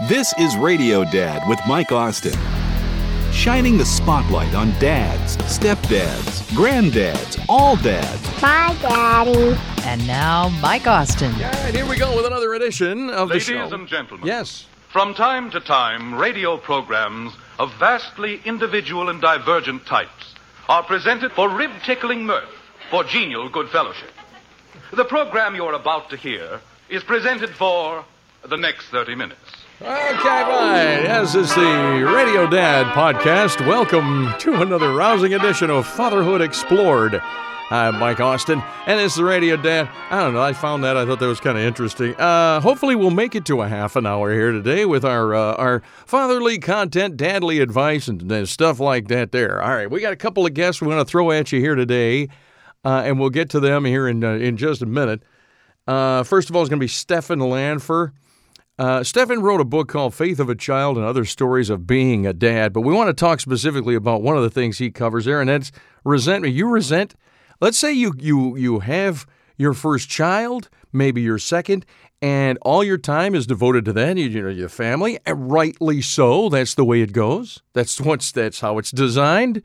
This is Radio Dad with Mike Austin. Shining the spotlight on dads, stepdads, granddads, all dads. Bye, Daddy. And now, Mike Austin. All right, here we go with another edition of Ladies the show. and gentlemen. Yes. From time to time, radio programs of vastly individual and divergent types are presented for rib tickling mirth, for genial good fellowship. The program you're about to hear is presented for the next 30 minutes. Okay, fine. As is the Radio Dad podcast. Welcome to another rousing edition of Fatherhood Explored. I'm Mike Austin, and it's the Radio Dad. I don't know. I found that. I thought that was kind of interesting. Uh, hopefully, we'll make it to a half an hour here today with our uh, our fatherly content, dadly advice, and, and stuff like that. There. All right, we got a couple of guests we want to throw at you here today, uh, and we'll get to them here in uh, in just a minute. Uh, first of all, it's going to be Stefan Lanfer. Uh, Stefan wrote a book called Faith of a Child and Other Stories of Being a Dad, but we want to talk specifically about one of the things he covers there, and that's resentment. You resent, let's say you, you, you have your first child, maybe your second, and all your time is devoted to that, you, you know, your family, and rightly so. That's the way it goes. That's what's that's how it's designed.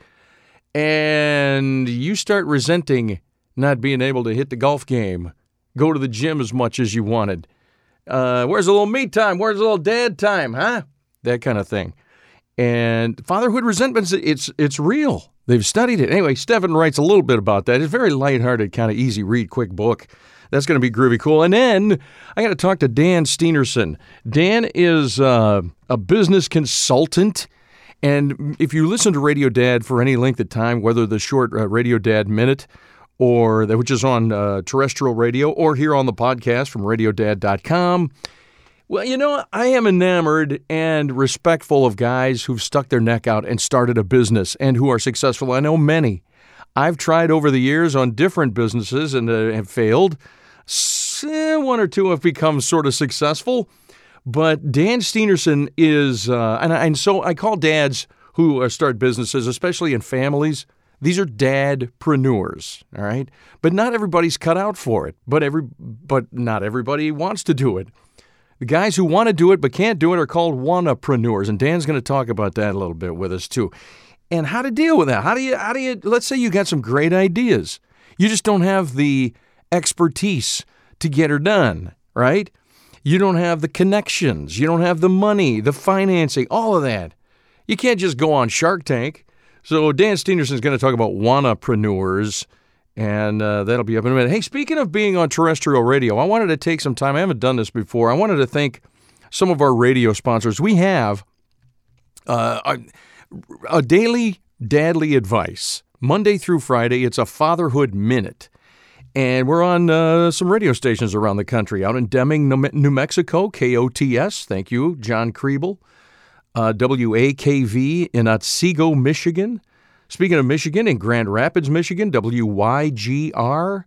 And you start resenting not being able to hit the golf game, go to the gym as much as you wanted. Uh, where's a little me time? Where's a little dad time? Huh? That kind of thing. And fatherhood resentments, it's it's real. They've studied it. Anyway, Stefan writes a little bit about that. It's a very lighthearted, kind of easy read, quick book. That's going to be groovy cool. And then I got to talk to Dan Steenerson. Dan is uh, a business consultant. And if you listen to Radio Dad for any length of time, whether the short uh, Radio Dad minute or that which is on uh, terrestrial radio or here on the podcast from radiodad.com. Well, you know, I am enamored and respectful of guys who've stuck their neck out and started a business and who are successful. I know many. I've tried over the years on different businesses and uh, have failed. One or two have become sort of successful. But Dan Steenerson is, uh, and, and so I call dads who uh, start businesses, especially in families, these are dadpreneurs, all right? But not everybody's cut out for it. But every but not everybody wants to do it. The guys who want to do it but can't do it are called wannapreneurs, and Dan's going to talk about that a little bit with us too. And how to deal with that. How do you how do you let's say you got some great ideas. You just don't have the expertise to get her done, right? You don't have the connections, you don't have the money, the financing, all of that. You can't just go on Shark Tank. So Dan Steenerson is going to talk about wannapreneurs, and uh, that'll be up in a minute. Hey, speaking of being on terrestrial radio, I wanted to take some time. I haven't done this before. I wanted to thank some of our radio sponsors. We have uh, a, a daily dadly advice Monday through Friday. It's a fatherhood minute. And we're on uh, some radio stations around the country. Out in Deming, New Mexico, KOTS. Thank you, John Kriebel uh, WAKV in Otsego, Michigan. Speaking of Michigan, in Grand Rapids, Michigan, WYGR,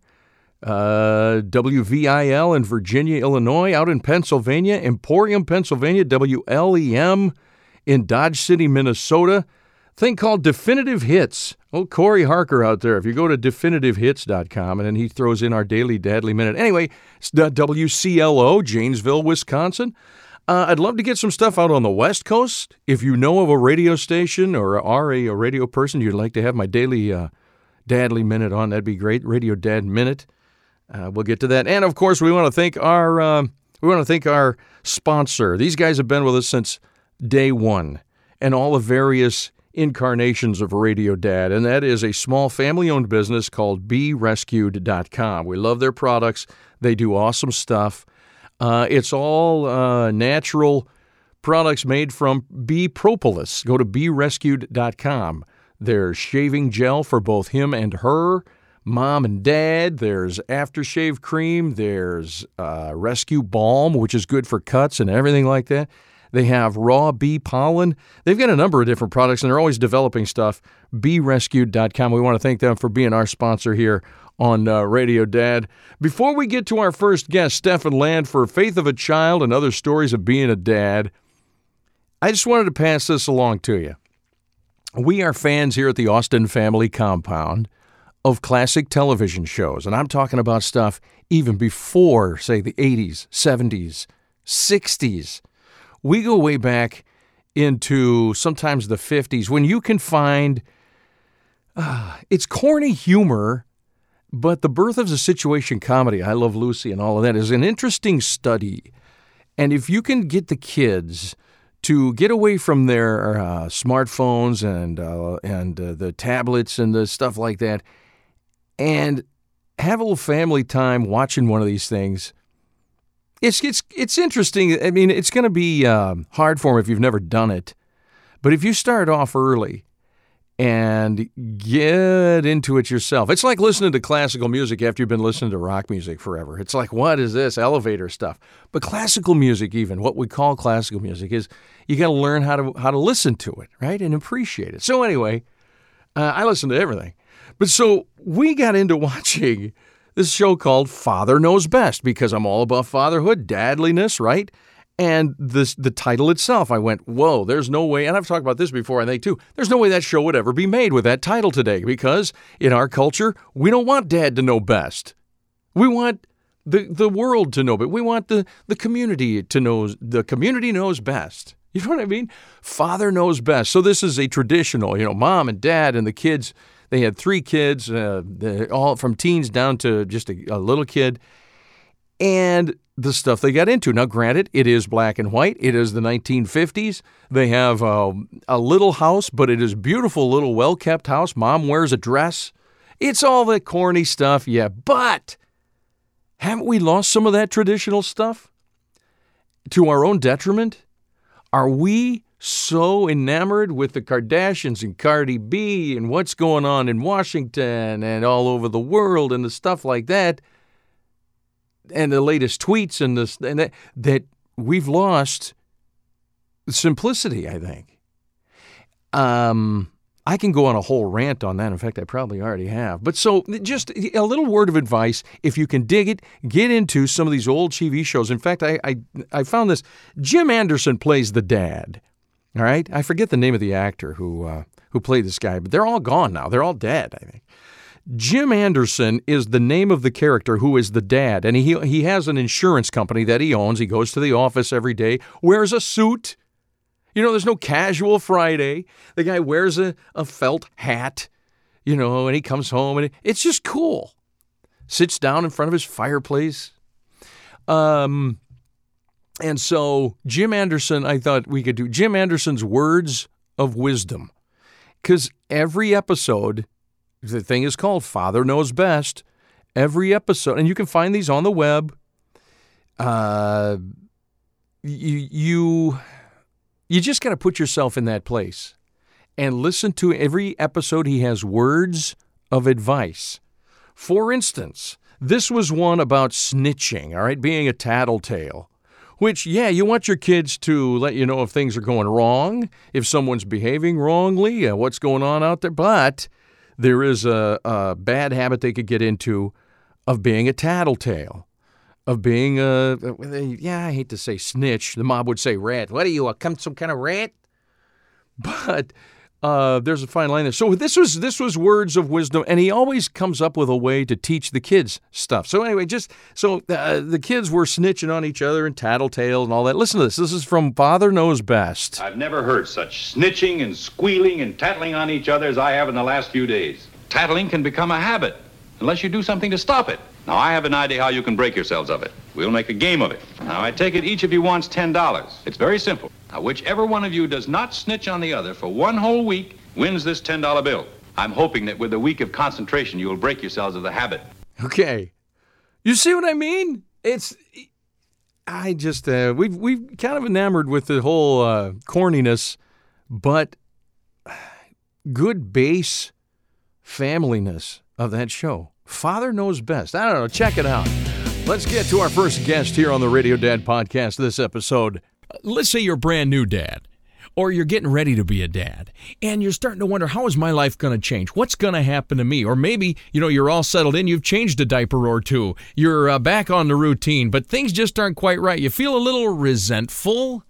uh, WVIL in Virginia, Illinois. Out in Pennsylvania, Emporium, Pennsylvania, WLEM in Dodge City, Minnesota. Thing called Definitive Hits. Oh, Corey Harker out there. If you go to definitivehits.com and then he throws in our daily Dadly Minute. Anyway, WCLO, Janesville, Wisconsin. Uh, I'd love to get some stuff out on the West Coast. If you know of a radio station or are a, radio person you'd like to have my daily uh, Dadly Minute on, that'd be great. Radio Dad Minute. Uh, we'll get to that. And of course, we want to thank our uh, we want to thank our sponsor. These guys have been with us since day one, and all the various incarnations of Radio Dad, and that is a small family-owned business called BeRescued.com. We love their products. They do awesome stuff. Uh, it's all uh, natural products made from bee propolis. Go to berescued.com. There's shaving gel for both him and her, mom and dad. There's aftershave cream. There's uh, rescue balm, which is good for cuts and everything like that. They have raw bee pollen. They've got a number of different products, and they're always developing stuff. BeRescued.com. We want to thank them for being our sponsor here on uh, Radio Dad. Before we get to our first guest, Stefan Lanfer Faith of a Child and Other Stories of Being a Dad, I just wanted to pass this along to you. We are fans here at the Austin Family Compound of classic television shows, and I'm talking about stuff even before, say, the 80s, 70s, 60s. we go way back into sometimes the 50s when you can find uh, it's corny humor, but the birth of the situation comedy, I Love Lucy and all of that, is an interesting study. And if you can get the kids to get away from their uh, smartphones and uh, and uh, the tablets and the stuff like that, and have a little family time watching one of these things. It's it's it's interesting. I mean, it's going to be um, hard for them if you've never done it, but if you start off early and get into it yourself. It's like listening to classical music after you've been listening to rock music forever. It's like, what is this elevator stuff? But classical music, even what we call classical music, is you got to learn how to how to listen to it, right, and appreciate it. So anyway, uh, I listen to everything, but so we got into watching this show called Father Knows Best because I'm all about fatherhood, dadliness, right? And the the title itself, I went, whoa, there's no way, and I've talked about this before, I think too, there's no way that show would ever be made with that title today because in our culture, we don't want dad to know best. We want the, the world to know, but we want the, the community to know, the community knows best. You know what I mean? Father knows best. So this is a traditional, you know, mom and dad and the kids. They had three kids, uh, all from teens down to just a, a little kid. And the stuff they got into. Now, granted, it is black and white. It is the 1950s. They have a, a little house, but it is beautiful little well kept house. Mom wears a dress. It's all the corny stuff, yeah. But haven't we lost some of that traditional stuff to our own detriment? Are we so enamored with the Kardashians and Cardi B and what's going on in Washington and all over the world and the stuff like that? And the latest tweets and this and that, that we've lost simplicity. I think. Um, I can go on a whole rant on that. In fact, I probably already have. But so, just a little word of advice: if you can dig it, get into some of these old TV shows. In fact, I I, I found this. Jim Anderson plays the dad. All right, I forget the name of the actor who uh, who played this guy, but they're all gone now. They're all dead. I think. Jim Anderson is the name of the character who is the dad, and he he has an insurance company that he owns. He goes to the office every day, wears a suit. You know, there's no casual Friday. The guy wears a, a felt hat, you know, and he comes home and it's just cool. Sits down in front of his fireplace. Um, and so Jim Anderson, I thought we could do Jim Anderson's words of wisdom. Because every episode the thing is called Father Knows Best. Every episode, and you can find these on the web. Uh, you you you just got to put yourself in that place and listen to every episode. He has words of advice. For instance, this was one about snitching. All right, being a tattletale. Which, yeah, you want your kids to let you know if things are going wrong, if someone's behaving wrongly, uh, what's going on out there. But there is a, a bad habit they could get into of being a tattletale, of being a, yeah, I hate to say snitch. The mob would say rat. What are you, a, some kind of rat? But uh, there's a fine line there. So this was this was words of wisdom, and he always comes up with a way to teach the kids stuff. So anyway, just so uh, the kids were snitching on each other and tattletale and all that. Listen to this. This is from Father Knows Best. I've never heard such snitching and squealing and tattling on each other as I have in the last few days. Tattling can become a habit unless you do something to stop it. Now I have an idea how you can break yourselves of it. We'll make a game of it. Now I take it each of you wants ten dollars. It's very simple. Now, whichever one of you does not snitch on the other for one whole week wins this $10 bill. I'm hoping that with a week of concentration, you will break yourselves of the habit. Okay. You see what I mean? It's. I just. Uh, we've, we've kind of enamored with the whole uh, corniness, but good base familyness of that show. Father knows best. I don't know. Check it out. Let's get to our first guest here on the Radio Dad podcast this episode. Let's say you're brand new dad or you're getting ready to be a dad and you're starting to wonder how is my life going to change? What's going to happen to me? Or maybe you know you're all settled in you've changed a diaper or two you're uh, back on the routine but things just aren't quite right. You feel a little resentful?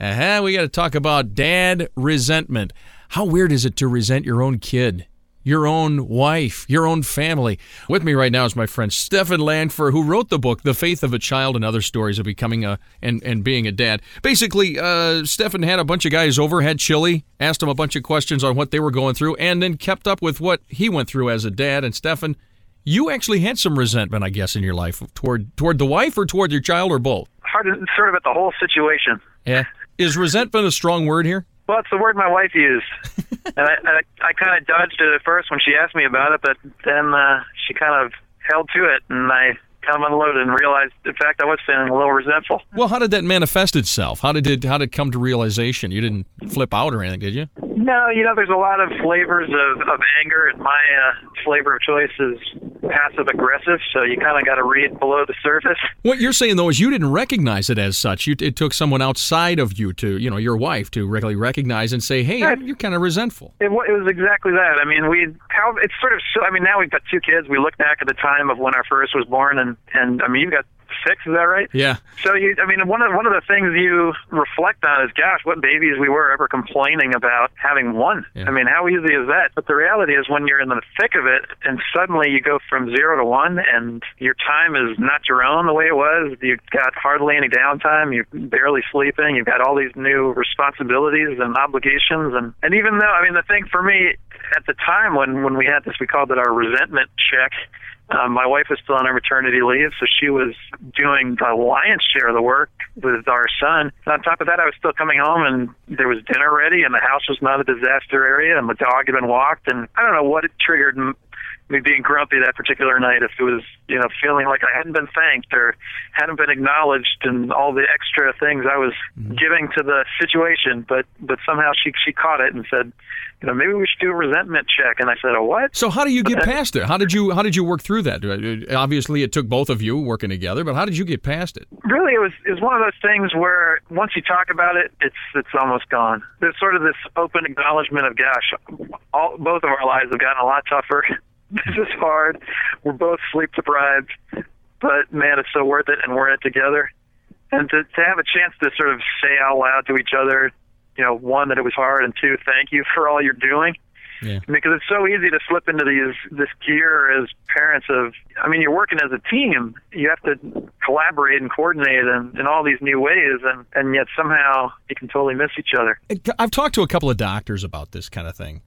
Uh-huh we got to talk about dad resentment. How weird is it to resent your own kid your own wife, your own family. With me right now is my friend Stefan Lanfer, who wrote the book "The Faith of a Child and Other Stories of Becoming a and and Being a Dad." Basically, uh, Stefan had a bunch of guys over, had chili, asked them a bunch of questions on what they were going through, and then kept up with what he went through as a dad. And Stefan, you actually had some resentment, I guess, in your life toward toward the wife or toward your child or both. Hard to sort of at the whole situation. Yeah, is resentment a strong word here? Well, it's the word my wife used, and I, I, I kind of dodged it at first when she asked me about it, but then uh, she kind of held to it, and I kind of unloaded and realized, in fact, I was feeling a little resentful. Well, how did that manifest itself? How did it how did it come to realization? You didn't flip out or anything, did you? No, you know, there's a lot of flavors of, of anger, and my uh, flavor of choice is passive aggressive, so you kind of got to read below the surface. What you're saying though is you didn't recognize it as such. You, it took someone outside of you to, you know, your wife to regularly recognize and say, "Hey, you're kind of resentful." It, it was exactly that. I mean, we how it's sort of. I mean, now we've got two kids. We look back at the time of when our first was born, and and I mean, you've got six. Is that right? Yeah. So you, I mean, one of one of the things you reflect on is, gosh, what babies we were ever complaining about having one. Yeah. I mean, how easy is that? But the reality is, when you're in the thick of it, and suddenly you go from zero to one, and your time is not your own the way it was. You've got hardly any downtime. You're barely sleeping. You've got all these new responsibilities and obligations, and and even though, I mean, the thing for me at the time when when we had this, we called it our resentment check. Um, my wife was still on her maternity leave, so she was doing the lion's share of the work with our son. And on top of that, I was still coming home, and there was dinner ready, and the house was not a disaster area, and the dog had been walked. And I don't know what it triggered me being grumpy that particular night. If it was, you know, feeling like I hadn't been thanked or hadn't been acknowledged, and all the extra things I was giving to the situation, but but somehow she she caught it and said, you know, maybe we should do a resentment check. And I said, a what? So how do you get past it? How did you how did you work through that? Uh, Obviously, it took both of you working together, but how did you get past it? really it was it was one of those things where once you talk about it it's it's almost gone there's sort of this open acknowledgement of gosh all both of our lives have gotten a lot tougher this is hard. We're both sleep deprived but man it's so worth it and we're in it together. And to to have a chance to sort of say out loud to each other you know one that it was hard and two thank you for all you're doing. Yeah. because it's so easy to slip into these this gear as parents of I mean you're working as a team. You have to collaborate and coordinate and in all these new ways and and yet somehow you can totally miss each other. I've talked to a couple of doctors about this kind of thing.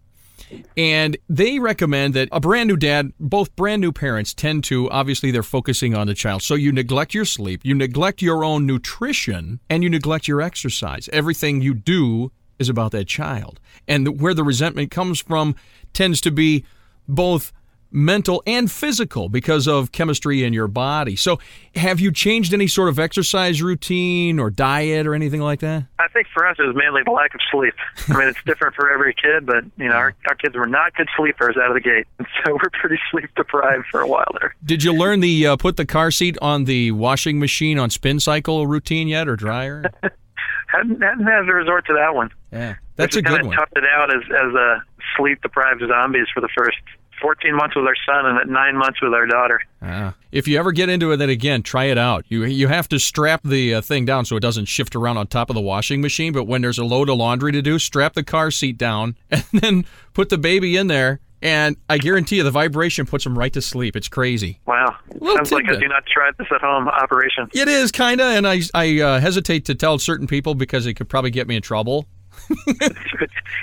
And they recommend that a brand new dad, both brand new parents tend to, obviously, they're focusing on the child. So you neglect your sleep, you neglect your own nutrition, and you neglect your exercise. Everything you do is about that child. And where the resentment comes from tends to be both mental and physical because of chemistry in your body. So have you changed any sort of exercise routine or diet or anything like that? I think for us it was mainly the lack of sleep I mean it's different for every kid but you know our, our kids were not good sleepers out of the gate and so we're pretty sleep deprived for a while there Did you learn the uh, put the car seat on the washing machine on spin cycle routine yet or dryer? hadn't hadn't had to resort to that one Yeah, that's a kind good of one. toughed it out as as a sleep deprived zombies for the first 14 months with our son and at nine months with our daughter. Ah. If you ever get into it, then again, try it out. You you have to strap the uh, thing down so it doesn't shift around on top of the washing machine. But when there's a load of laundry to do, strap the car seat down and then put the baby in there. And I guarantee you, the vibration puts them right to sleep. It's crazy. Wow. Little Sounds like a do not try this at home operation. It is kind of, and I I uh, hesitate to tell certain people because it could probably get me in trouble.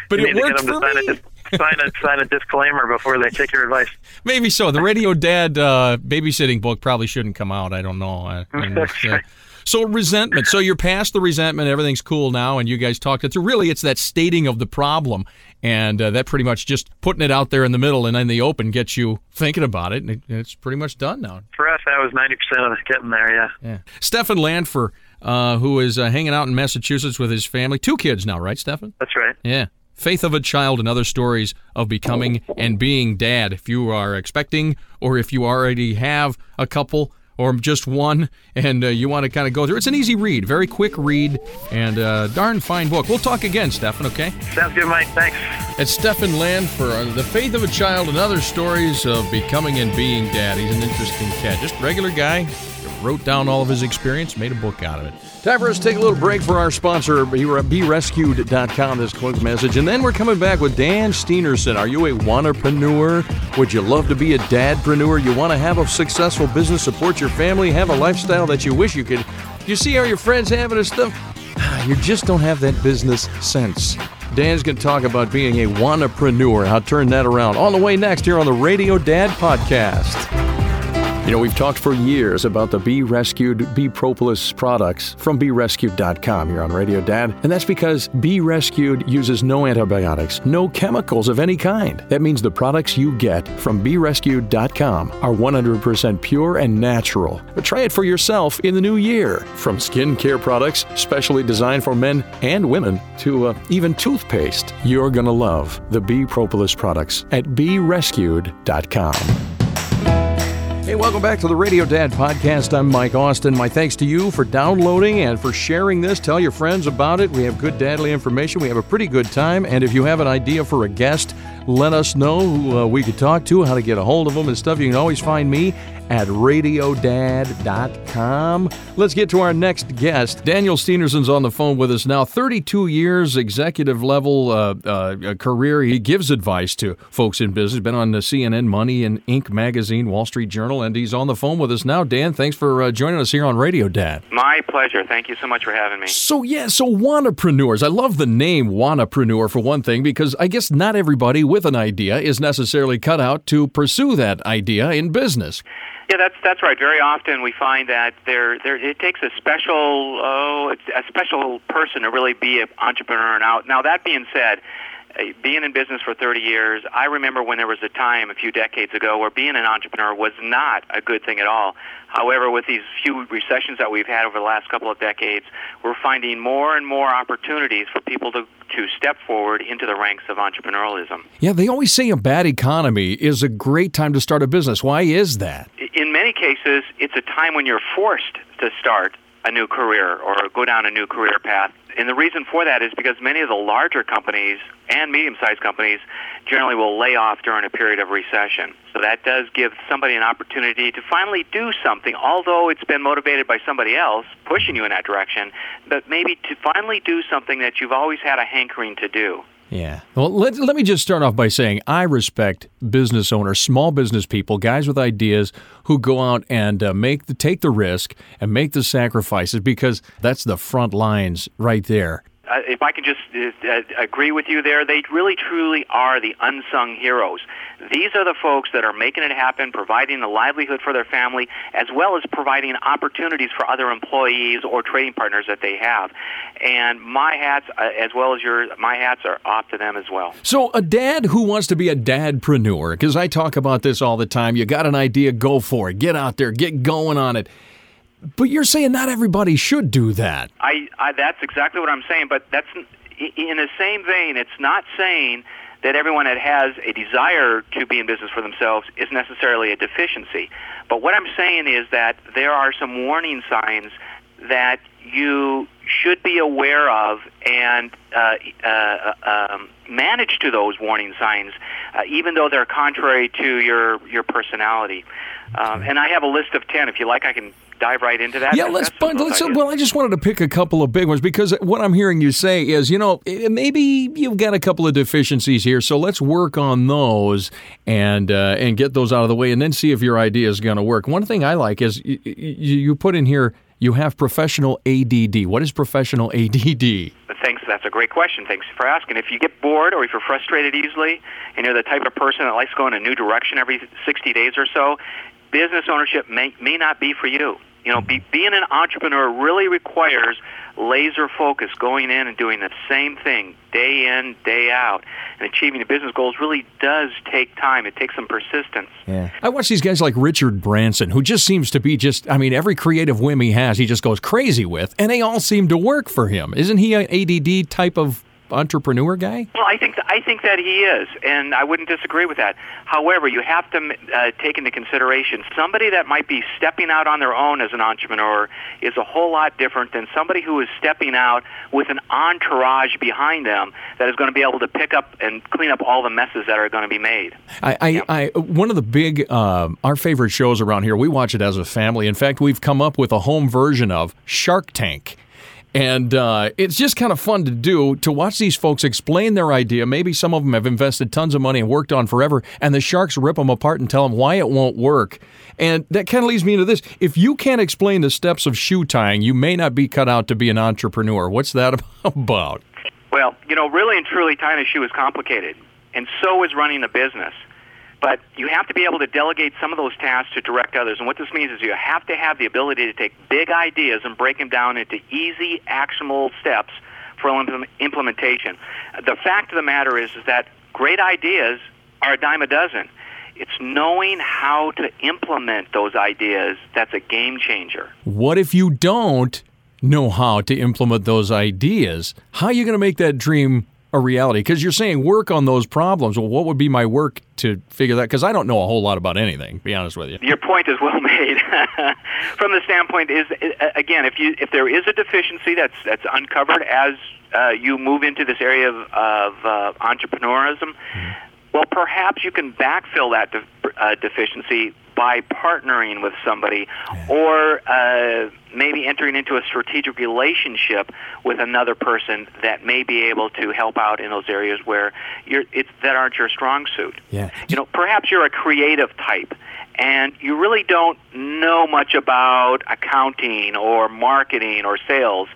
But you it worked for sign me. a, sign, a, sign a disclaimer before they take your advice. Maybe so. The Radio Dad uh, babysitting book probably shouldn't come out. I don't know. I, I- That's yeah. So resentment. So you're past the resentment. Everything's cool now, and you guys talked it through. Really, it's that stating of the problem, and uh, that pretty much just putting it out there in the middle and in the open gets you thinking about it, and it, it's pretty much done now. For us, that was 90% of us getting there, yeah. Yeah. Stefan Lanfer, uh, who is uh, hanging out in Massachusetts with his family, two kids now, right, Stefan? That's right. Yeah. Faith of a Child and Other Stories of Becoming and Being Dad. If you are expecting or if you already have a couple or just one and uh, you want to kind of go through, it's an easy read, very quick read, and uh, darn fine book. We'll talk again, Stefan, okay? Sounds good, Mike. Thanks. It's Stefan Lanfer uh, The Faith of a Child and Other Stories of Becoming and Being Dad. He's an interesting cat. Just regular guy, wrote down all of his experience, made a book out of it. Time for us to take a little break for our sponsor, BeRescued.com, this quick message. And then we're coming back with Dan Steenerson. Are you a wannapreneur? Would you love to be a dadpreneur? You want to have a successful business, support your family, have a lifestyle that you wish you could. You see how your friends have it and stuff? You just don't have that business sense. Dan's going to talk about being a wannapreneur, how to turn that around. On the way next here on the Radio Dad Podcast. You know, we've talked for years about the Be Rescued Bee Propolis products from BeRescued.com here on Radio Dad, and that's because Be Rescued uses no antibiotics, no chemicals of any kind. That means the products you get from BeRescued.com are 100% pure and natural. But try it for yourself in the new year. From skincare products, specially designed for men and women, to uh, even toothpaste, you're going to love the Bee Propolis products at BeRescued.com. Hey, welcome back to the Radio Dad Podcast. I'm Mike Austin. My thanks to you for downloading and for sharing this. Tell your friends about it. We have good dadly information. We have a pretty good time. And if you have an idea for a guest, let us know who uh, we could talk to, how to get a hold of them and stuff. You can always find me at radiodad.com. Let's get to our next guest. Daniel Steenerson's on the phone with us now. 32 years, executive level uh, uh, career. He gives advice to folks in business. Been on the CNN Money and Inc. magazine, Wall Street Journal, and he's on the phone with us now. Dan, thanks for uh, joining us here on Radio Dad. My pleasure. Thank you so much for having me. So, yeah, so wannapreneurs. I love the name wannapreneur for one thing because I guess not everybody with an idea is necessarily cut out to pursue that idea in business. Yeah, that's that's right. Very often we find that there there it takes a special oh a special person to really be an entrepreneur. Now now that being said, Uh, being in business for 30 years, I remember when there was a time a few decades ago where being an entrepreneur was not a good thing at all. However, with these few recessions that we've had over the last couple of decades, we're finding more and more opportunities for people to, to step forward into the ranks of entrepreneurialism. Yeah, they always say a bad economy is a great time to start a business. Why is that? In many cases, it's a time when you're forced to start a new career or go down a new career path. And the reason for that is because many of the larger companies and medium sized companies generally will lay off during a period of recession. So that does give somebody an opportunity to finally do something, although it's been motivated by somebody else pushing you in that direction, but maybe to finally do something that you've always had a hankering to do. Yeah. Well, let, let me just start off by saying I respect business owners, small business people, guys with ideas who go out and uh, make the take the risk and make the sacrifices because that's the front lines right there. Uh, if I can just uh, uh, agree with you there, they really truly are the unsung heroes. These are the folks that are making it happen, providing a livelihood for their family, as well as providing opportunities for other employees or trading partners that they have. And my hats, uh, as well as your, my hats are off to them as well. So, a dad who wants to be a dadpreneur, because I talk about this all the time. You got an idea, go for it. Get out there, get going on it. But you're saying not everybody should do that. I, I that's exactly what I'm saying. But that's in the same vein. It's not saying that everyone that has a desire to be in business for themselves is necessarily a deficiency. But what I'm saying is that there are some warning signs that you should be aware of and uh, uh, um, manage to those warning signs, uh, even though they're contrary to your your personality. Um, and I have a list of ten. If you like, I can dive right into that. Yeah, let's. But, let's well, I just wanted to pick a couple of big ones because what I'm hearing you say is, you know, eh, maybe you've got a couple of deficiencies here, so let's work on those and uh, and get those out of the way, and then see if your idea is going to work. One thing I like is you, you put in here you have professional ADD. What is professional ADD? Thanks. That's a great question. Thanks for asking. If you get bored or if you're frustrated easily and you're the type of person that likes to go in a new direction every 60 days or so, business ownership may, may not be for you. You know, be, being an entrepreneur really requires laser focus, going in and doing the same thing day in, day out. And achieving the business goals really does take time. It takes some persistence. Yeah. I watch these guys like Richard Branson, who just seems to be just, I mean, every creative whim he has, he just goes crazy with, and they all seem to work for him. Isn't he an ADD type of entrepreneur guy? Well, I think th- I think that he is, and I wouldn't disagree with that. However, you have to uh, take into consideration somebody that might be stepping out on their own as an entrepreneur is a whole lot different than somebody who is stepping out with an entourage behind them that is going to be able to pick up and clean up all the messes that are going to be made. I, I, I one of the big uh, our favorite shows around here. We watch it as a family. In fact, we've come up with a home version of Shark Tank. And uh, it's just kind of fun to do to watch these folks explain their idea. Maybe some of them have invested tons of money and worked on forever, and the sharks rip them apart and tell them why it won't work. And that kind of leads me into this. If you can't explain the steps of shoe tying, you may not be cut out to be an entrepreneur. What's that about? Well, you know, really and truly, tying a shoe is complicated, and so is running a business. But you have to be able to delegate some of those tasks to direct others. And what this means is you have to have the ability to take big ideas and break them down into easy, actionable steps for implementation. The fact of the matter is, is that great ideas are a dime a dozen. It's knowing how to implement those ideas that's a game changer. What if you don't know how to implement those ideas? How are you going to make that dream a reality? Because you're saying work on those problems. Well, what would be my work to figure that? Because I don't know a whole lot about anything. To be honest with you. Your point is well made. From the standpoint is uh, again, if you if there is a deficiency that's that's uncovered as uh, you move into this area of, of uh, entrepreneurism, mm-hmm. well, perhaps you can backfill that de- uh, deficiency by partnering with somebody or uh, maybe entering into a strategic relationship with another person that may be able to help out in those areas where you're it's, that aren't your strong suit. Yeah. You know, perhaps you're a creative type and you really don't know much about accounting or marketing or sales.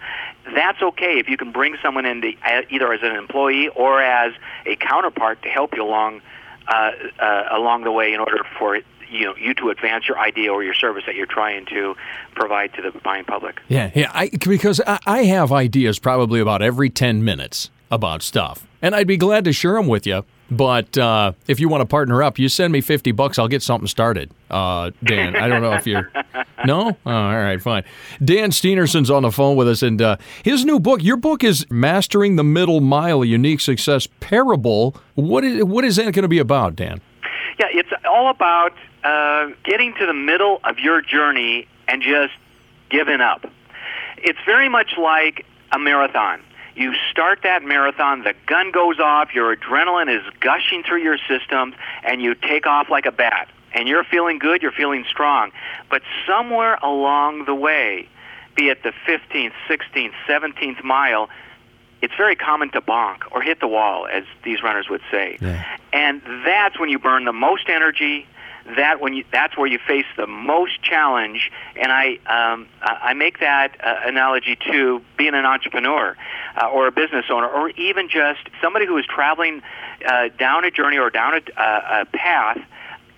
That's okay if you can bring someone in to, uh, either as an employee or as a counterpart to help you along uh, uh, along the way in order for you know you to advance your idea or your service that you're trying to provide to the buying public. Yeah, yeah. I, because I, I have ideas probably about every ten minutes about stuff, and I'd be glad to share them with you. But uh, if you want to partner up, you send me fifty bucks. I'll get something started. Uh, Dan, I don't know if you're no. Oh, all right, fine. Dan Steenerson's on the phone with us, and uh, his new book. Your book is "Mastering the Middle Mile: A Unique Success Parable." What is what is that going to be about, Dan? Yeah, it's all about uh, getting to the middle of your journey and just giving up. It's very much like a marathon. You start that marathon, the gun goes off, your adrenaline is gushing through your system, and you take off like a bat. And you're feeling good, you're feeling strong. But somewhere along the way, be it the 15th, 16th, 17th mile, it's very common to bonk or hit the wall, as these runners would say. Yeah. And that's when you burn the most energy, that when you that's where you face the most challenge. And i um, i make that uh, analogy to being an entrepreneur uh, or a business owner or even just somebody who is traveling uh, down a journey or down a, uh, a path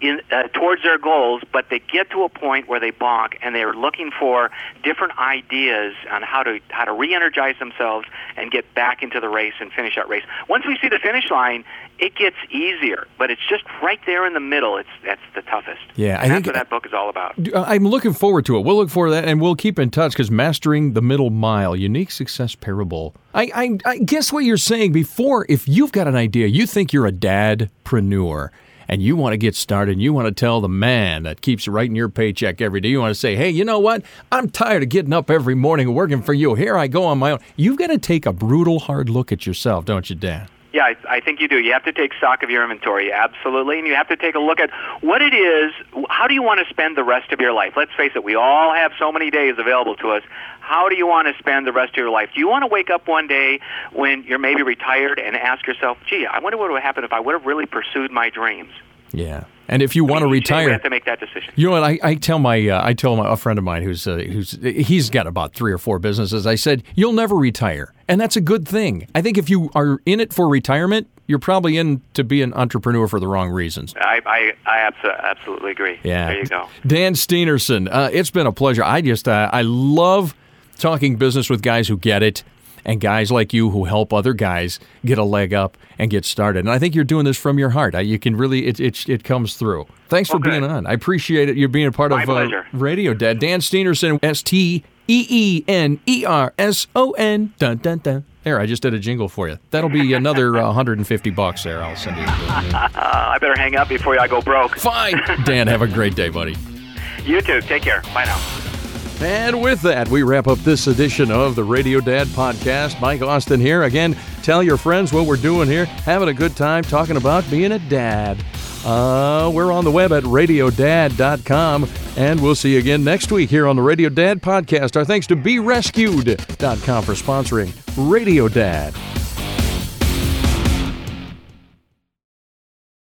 in, uh, towards their goals, but they get to a point where they bonk and they're looking for different ideas on how to how to re-energize themselves and get back into the race and finish that race. Once we see the finish line, it gets easier, but it's just right there in the middle. It's that's the toughest. Yeah, I and think what that book is all about. I'm looking forward to it. We'll look for that, and we'll keep in touch because mastering the middle mile, unique success parable. I, I, I guess what you're saying before, if you've got an idea, you think you're a dadpreneur and you want to get started and you want to tell the man that keeps writing your paycheck every day, you want to say, hey, you know what? I'm tired of getting up every morning working for you. Here I go on my own. You've got to take a brutal, hard look at yourself, don't you, Dan? Yeah, I, I think you do. You have to take stock of your inventory, absolutely, and you have to take a look at what it is. How do you want to spend the rest of your life? Let's face it, we all have so many days available to us. How do you want to spend the rest of your life? Do you want to wake up one day when you're maybe retired and ask yourself, "Gee, I wonder what would happen if I would have really pursued my dreams." Yeah. And if you want to retire, you have to make that decision. You know what? I, I tell my uh, I tell my, a friend of mine who's uh, who's he's got about three or four businesses. I said you'll never retire, and that's a good thing. I think if you are in it for retirement, you're probably in to be an entrepreneur for the wrong reasons. I I, I absolutely agree. Yeah. There you go. Dan Steenerson, uh, it's been a pleasure. I just uh, I love talking business with guys who get it and guys like you who help other guys get a leg up and get started. And I think you're doing this from your heart. You can really it it, it comes through. Thanks for Okay. being on. I appreciate it. You're being a part My of uh. Radio Dad. Dan Steenerson, S T E E N E R S O N. Dun dun dun. There, I just did a jingle for you. That'll be another uh, 150 bucks there. I'll send you. Uh, I better hang up before I go broke. Fine. Dan, have a great day, buddy. You too. Take care. Bye now. And with that, we wrap up this edition of the Radio Dad Podcast. Mike Austin here. Again, tell your friends what we're doing here. Having a good time talking about being a dad. Uh, we're on the web at radiodad.com, and we'll see you again next week here on the Radio Dad Podcast. Our thanks to BeRescued.com for sponsoring Radio Dad.